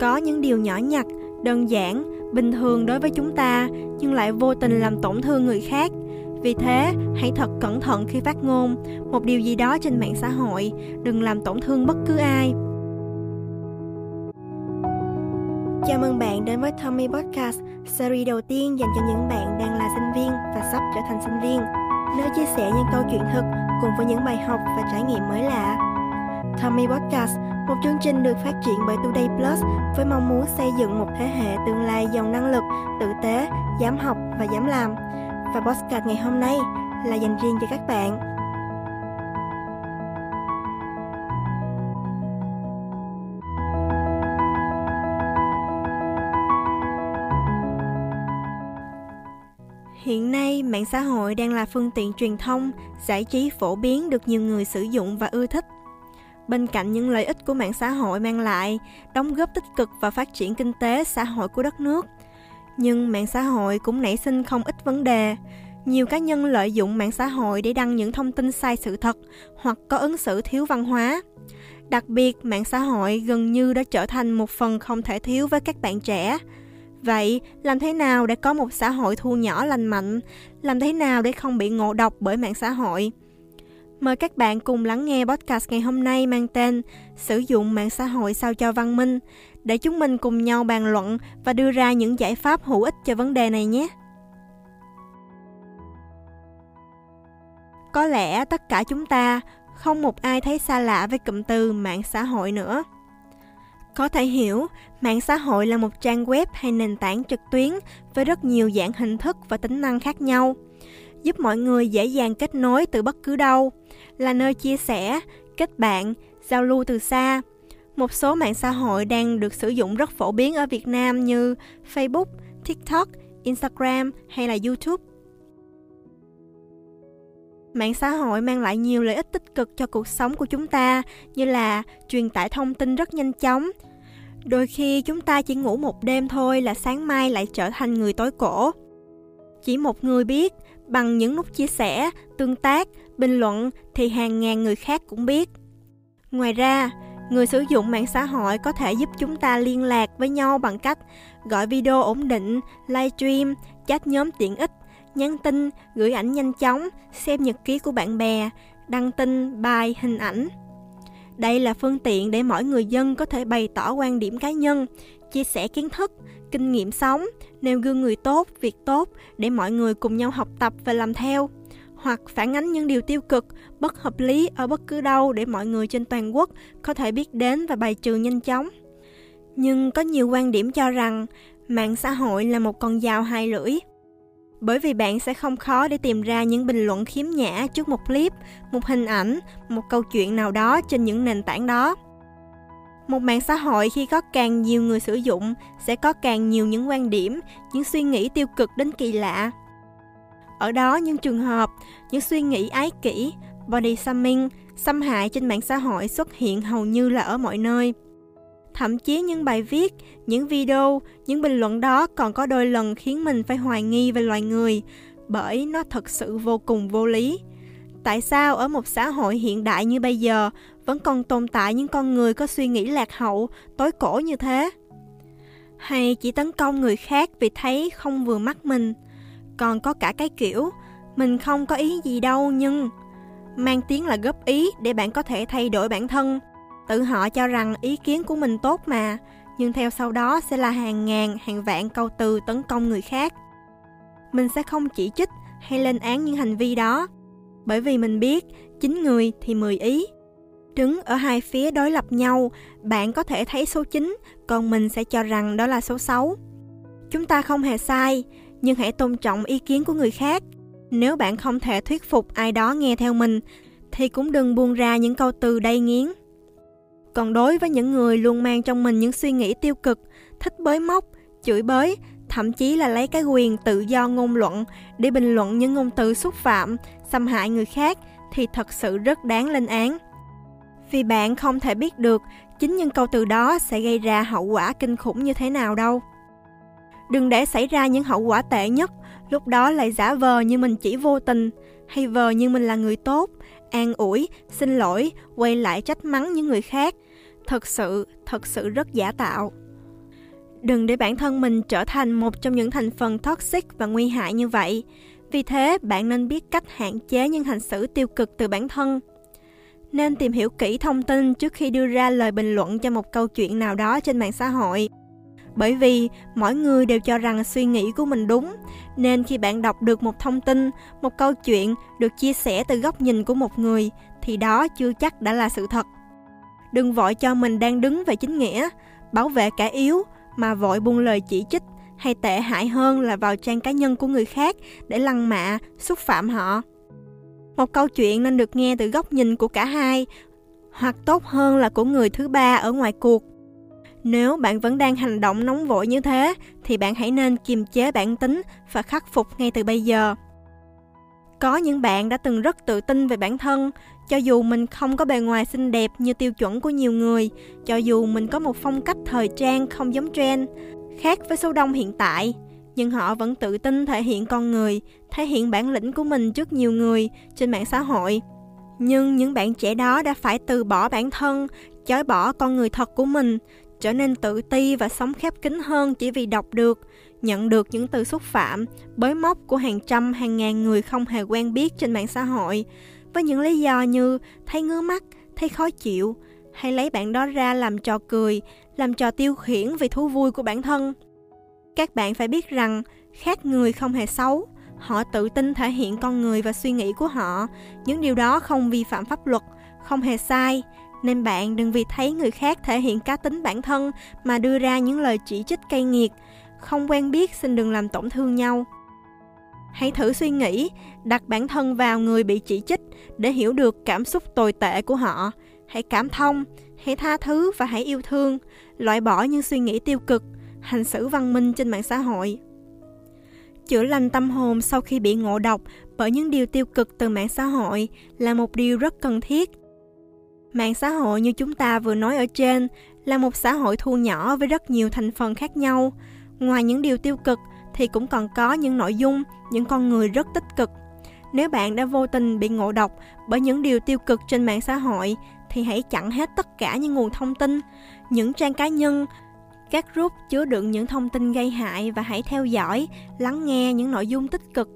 có những điều nhỏ nhặt đơn giản bình thường đối với chúng ta nhưng lại vô tình làm tổn thương người khác. Vì thế hãy thật cẩn thận khi phát ngôn. Một điều gì đó trên mạng xã hội đừng làm tổn thương bất cứ ai. Chào mừng bạn đến với Tommy Podcast, series đầu tiên dành cho những bạn đang là sinh viên và sắp trở thành sinh viên, nơi chia sẻ những câu chuyện thực cùng với những bài học và trải nghiệm mới lạ. Tommy Podcast, một chương trình được phát triển bởi Today Plus với mong muốn xây dựng một thế hệ tương lai giàu năng lực, tử tế, dám học và dám làm. Và podcast ngày hôm nay là dành riêng cho các bạn. Hiện nay, mạng xã hội đang là phương tiện truyền thông, giải trí phổ biến được nhiều người sử dụng và ưa thích. Bên cạnh những lợi ích của mạng xã hội mang lại, đóng góp tích cực vào phát triển kinh tế xã hội của đất nước. Nhưng mạng xã hội cũng nảy sinh không ít vấn đề. Nhiều cá nhân lợi dụng mạng xã hội để đăng những thông tin sai sự thật hoặc có ứng xử thiếu văn hóa. Đặc biệt, mạng xã hội gần như đã trở thành một phần không thể thiếu với các bạn trẻ. Vậy, làm thế nào để có một xã hội thu nhỏ lành mạnh? Làm thế nào để không bị ngộ độc bởi mạng xã hội? Mời các bạn cùng lắng nghe podcast ngày hôm nay mang tên Sử dụng mạng xã hội sao cho văn minh để chúng mình cùng nhau bàn luận và đưa ra những giải pháp hữu ích cho vấn đề này nhé. Có lẽ tất cả chúng ta không một ai thấy xa lạ với cụm từ mạng xã hội nữa. Có thể hiểu, mạng xã hội là một trang web hay nền tảng trực tuyến với rất nhiều dạng hình thức và tính năng khác nhau, giúp mọi người dễ dàng kết nối từ bất cứ đâu, là nơi chia sẻ, kết bạn, giao lưu từ xa. Một số mạng xã hội đang được sử dụng rất phổ biến ở Việt Nam như Facebook, TikTok, Instagram hay là YouTube. Mạng xã hội mang lại nhiều lợi ích tích cực cho cuộc sống của chúng ta như là truyền tải thông tin rất nhanh chóng. Đôi khi chúng ta chỉ ngủ một đêm thôi là sáng mai lại trở thành người tối cổ. Chỉ một người biết bằng những nút chia sẻ, tương tác, bình luận thì hàng ngàn người khác cũng biết. Ngoài ra, người sử dụng mạng xã hội có thể giúp chúng ta liên lạc với nhau bằng cách gọi video ổn định, livestream, chat nhóm tiện ích, nhắn tin, gửi ảnh nhanh chóng, xem nhật ký của bạn bè, đăng tin, bài, hình ảnh. Đây là phương tiện để mỗi người dân có thể bày tỏ quan điểm cá nhân, chia sẻ kiến thức, kinh nghiệm sống, nêu gương người tốt, việc tốt để mọi người cùng nhau học tập và làm theo hoặc phản ánh những điều tiêu cực, bất hợp lý ở bất cứ đâu để mọi người trên toàn quốc có thể biết đến và bài trừ nhanh chóng. Nhưng có nhiều quan điểm cho rằng mạng xã hội là một con dao hai lưỡi. Bởi vì bạn sẽ không khó để tìm ra những bình luận khiếm nhã trước một clip, một hình ảnh, một câu chuyện nào đó trên những nền tảng đó. Một mạng xã hội khi có càng nhiều người sử dụng sẽ có càng nhiều những quan điểm, những suy nghĩ tiêu cực đến kỳ lạ. Ở đó những trường hợp, những suy nghĩ ái kỷ, body shaming, xâm hại trên mạng xã hội xuất hiện hầu như là ở mọi nơi. Thậm chí những bài viết, những video, những bình luận đó còn có đôi lần khiến mình phải hoài nghi về loài người, bởi nó thật sự vô cùng vô lý. Tại sao ở một xã hội hiện đại như bây giờ vẫn còn tồn tại những con người có suy nghĩ lạc hậu, tối cổ như thế? Hay chỉ tấn công người khác vì thấy không vừa mắt mình? Còn có cả cái kiểu, mình không có ý gì đâu nhưng... Mang tiếng là góp ý để bạn có thể thay đổi bản thân. Tự họ cho rằng ý kiến của mình tốt mà, nhưng theo sau đó sẽ là hàng ngàn, hàng vạn câu từ tấn công người khác. Mình sẽ không chỉ trích hay lên án những hành vi đó, bởi vì mình biết chín người thì 10 ý. Đứng ở hai phía đối lập nhau, bạn có thể thấy số 9, còn mình sẽ cho rằng đó là số 6. Chúng ta không hề sai, nhưng hãy tôn trọng ý kiến của người khác. Nếu bạn không thể thuyết phục ai đó nghe theo mình, thì cũng đừng buông ra những câu từ đầy nghiến. Còn đối với những người luôn mang trong mình những suy nghĩ tiêu cực, thích bới móc, chửi bới, thậm chí là lấy cái quyền tự do ngôn luận để bình luận những ngôn từ xúc phạm, xâm hại người khác thì thật sự rất đáng lên án. Vì bạn không thể biết được chính những câu từ đó sẽ gây ra hậu quả kinh khủng như thế nào đâu. Đừng để xảy ra những hậu quả tệ nhất, lúc đó lại giả vờ như mình chỉ vô tình, hay vờ như mình là người tốt, an ủi, xin lỗi, quay lại trách mắng những người khác. Thật sự, thật sự rất giả tạo. Đừng để bản thân mình trở thành một trong những thành phần toxic và nguy hại như vậy. Vì thế, bạn nên biết cách hạn chế những hành xử tiêu cực từ bản thân. Nên tìm hiểu kỹ thông tin trước khi đưa ra lời bình luận cho một câu chuyện nào đó trên mạng xã hội. Bởi vì mỗi người đều cho rằng suy nghĩ của mình đúng, nên khi bạn đọc được một thông tin, một câu chuyện được chia sẻ từ góc nhìn của một người thì đó chưa chắc đã là sự thật. Đừng vội cho mình đang đứng về chính nghĩa, bảo vệ kẻ yếu mà vội buông lời chỉ trích hay tệ hại hơn là vào trang cá nhân của người khác để lăng mạ, xúc phạm họ. Một câu chuyện nên được nghe từ góc nhìn của cả hai, hoặc tốt hơn là của người thứ ba ở ngoài cuộc. Nếu bạn vẫn đang hành động nóng vội như thế, thì bạn hãy nên kiềm chế bản tính và khắc phục ngay từ bây giờ. Có những bạn đã từng rất tự tin về bản thân, cho dù mình không có bề ngoài xinh đẹp như tiêu chuẩn của nhiều người, cho dù mình có một phong cách thời trang không giống trend, khác với số đông hiện tại, nhưng họ vẫn tự tin thể hiện con người, thể hiện bản lĩnh của mình trước nhiều người trên mạng xã hội. Nhưng những bạn trẻ đó đã phải từ bỏ bản thân, chối bỏ con người thật của mình, trở nên tự ti và sống khép kín hơn chỉ vì đọc được, nhận được những từ xúc phạm, bới móc của hàng trăm hàng ngàn người không hề quen biết trên mạng xã hội, với những lý do như thấy ngứa mắt, thấy khó chịu, hay lấy bạn đó ra làm trò cười, làm trò tiêu khiển vì thú vui của bản thân. Các bạn phải biết rằng khác người không hề xấu, họ tự tin thể hiện con người và suy nghĩ của họ, những điều đó không vi phạm pháp luật, không hề sai, nên bạn đừng vì thấy người khác thể hiện cá tính bản thân mà đưa ra những lời chỉ trích cay nghiệt, không quen biết xin đừng làm tổn thương nhau. Hãy thử suy nghĩ, đặt bản thân vào người bị chỉ trích để hiểu được cảm xúc tồi tệ của họ. Hãy cảm thông, hãy tha thứ và hãy yêu thương, loại bỏ những suy nghĩ tiêu cực, hành xử văn minh trên mạng xã hội. Chữa lành tâm hồn sau khi bị ngộ độc bởi những điều tiêu cực từ mạng xã hội là một điều rất cần thiết. Mạng xã hội như chúng ta vừa nói ở trên là một xã hội thu nhỏ với rất nhiều thành phần khác nhau. Ngoài những điều tiêu cực thì cũng còn có những nội dung, những con người rất tích cực. Nếu bạn đã vô tình bị ngộ độc bởi những điều tiêu cực trên mạng xã hội thì hãy chặn hết tất cả những nguồn thông tin, những trang cá nhân, các group chứa đựng những thông tin gây hại và hãy theo dõi, lắng nghe những nội dung tích cực,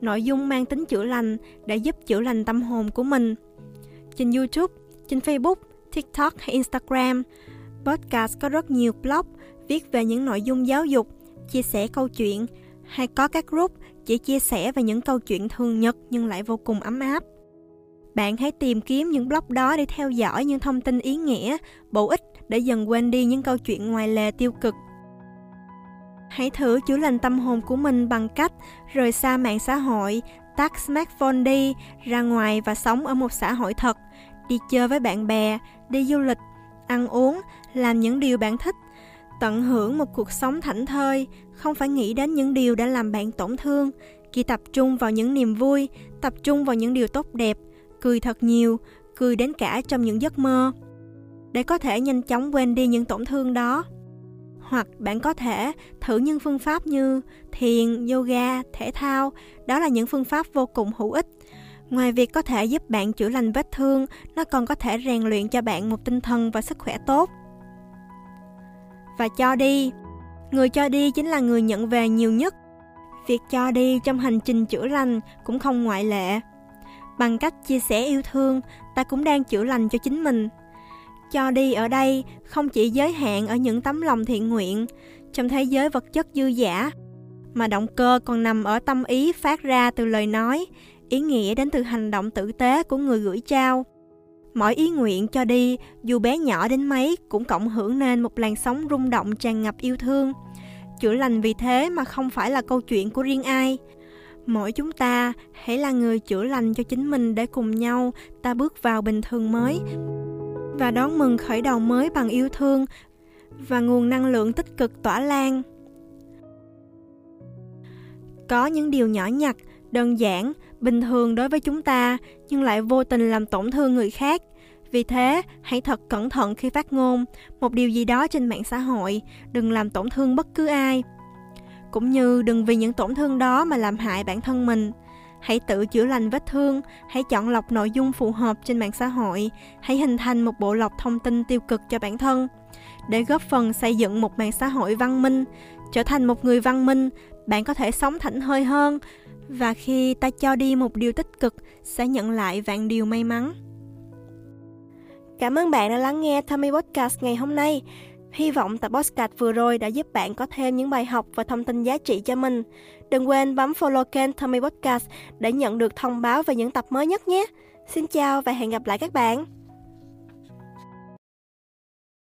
nội dung mang tính chữa lành để giúp chữa lành tâm hồn của mình. Trên YouTube, trên Facebook, TikTok hay Instagram, podcast có rất nhiều blog viết về những nội dung giáo dục, chia sẻ câu chuyện hay có các group chỉ chia sẻ về những câu chuyện thường nhật nhưng lại vô cùng ấm áp. Bạn hãy tìm kiếm những blog đó để theo dõi những thông tin ý nghĩa, bổ ích để dần quên đi những câu chuyện ngoài lề tiêu cực. Hãy thử chữa lành tâm hồn của mình bằng cách rời xa mạng xã hội, tắt smartphone đi, ra ngoài và sống ở một xã hội thật, đi chơi với bạn bè, đi du lịch, ăn uống, làm những điều bạn thích, tận hưởng một cuộc sống thảnh thơi, không phải nghĩ đến những điều đã làm bạn tổn thương, chỉ tập trung vào những niềm vui, tập trung vào những điều tốt đẹp, cười thật nhiều, cười đến cả trong những giấc mơ. Để có thể nhanh chóng quên đi những tổn thương đó. Hoặc bạn có thể thử những phương pháp như thiền, yoga, thể thao, đó là những phương pháp vô cùng hữu ích. Ngoài việc có thể giúp bạn chữa lành vết thương, nó còn có thể rèn luyện cho bạn một tinh thần và sức khỏe tốt. Và cho đi. Người cho đi chính là người nhận về nhiều nhất. Việc cho đi trong hành trình chữa lành cũng không ngoại lệ. Bằng cách chia sẻ yêu thương, ta cũng đang chữa lành cho chính mình. Cho đi ở đây không chỉ giới hạn ở những tấm lòng thiện nguyện, trong thế giới vật chất dư giả, mà động cơ còn nằm ở tâm ý phát ra từ lời nói, ý nghĩa đến từ hành động tử tế của người gửi trao. Mỗi ý nguyện cho đi, dù bé nhỏ đến mấy, cũng cộng hưởng nên một làn sóng rung động tràn ngập yêu thương. Chữa lành vì thế mà không phải là câu chuyện của riêng ai, mỗi chúng ta hãy là người chữa lành cho chính mình để cùng nhau ta bước vào bình thường mới và đón mừng khởi đầu mới bằng yêu thương và nguồn năng lượng tích cực tỏa lan. Có những điều nhỏ nhặt, đơn giản, bình thường đối với chúng ta, nhưng lại vô tình làm tổn thương người khác. Vì thế, hãy thật cẩn thận khi phát ngôn. Một điều gì đó trên mạng xã hội, đừng làm tổn thương bất cứ ai. Cũng như đừng vì những tổn thương đó mà làm hại bản thân mình hãy tự chữa lành vết thương. Hãy chọn lọc nội dung phù hợp trên mạng xã hội. Hãy hình thành một bộ lọc thông tin tiêu cực cho bản thân. Để góp phần xây dựng một mạng xã hội văn minh, trở thành một người văn minh, bạn có thể sống thảnh thơi hơn. Và khi ta cho đi một điều tích cực, sẽ nhận lại vạn điều may mắn. Cảm ơn bạn đã lắng nghe Tommy Podcast ngày hôm nay. Hy vọng tập podcast vừa rồi đã giúp bạn có thêm những bài học và thông tin giá trị cho mình. Đừng quên bấm follow kênh Tommy Podcast để nhận được thông báo về những tập mới nhất nhé. Xin chào và hẹn gặp lại các bạn.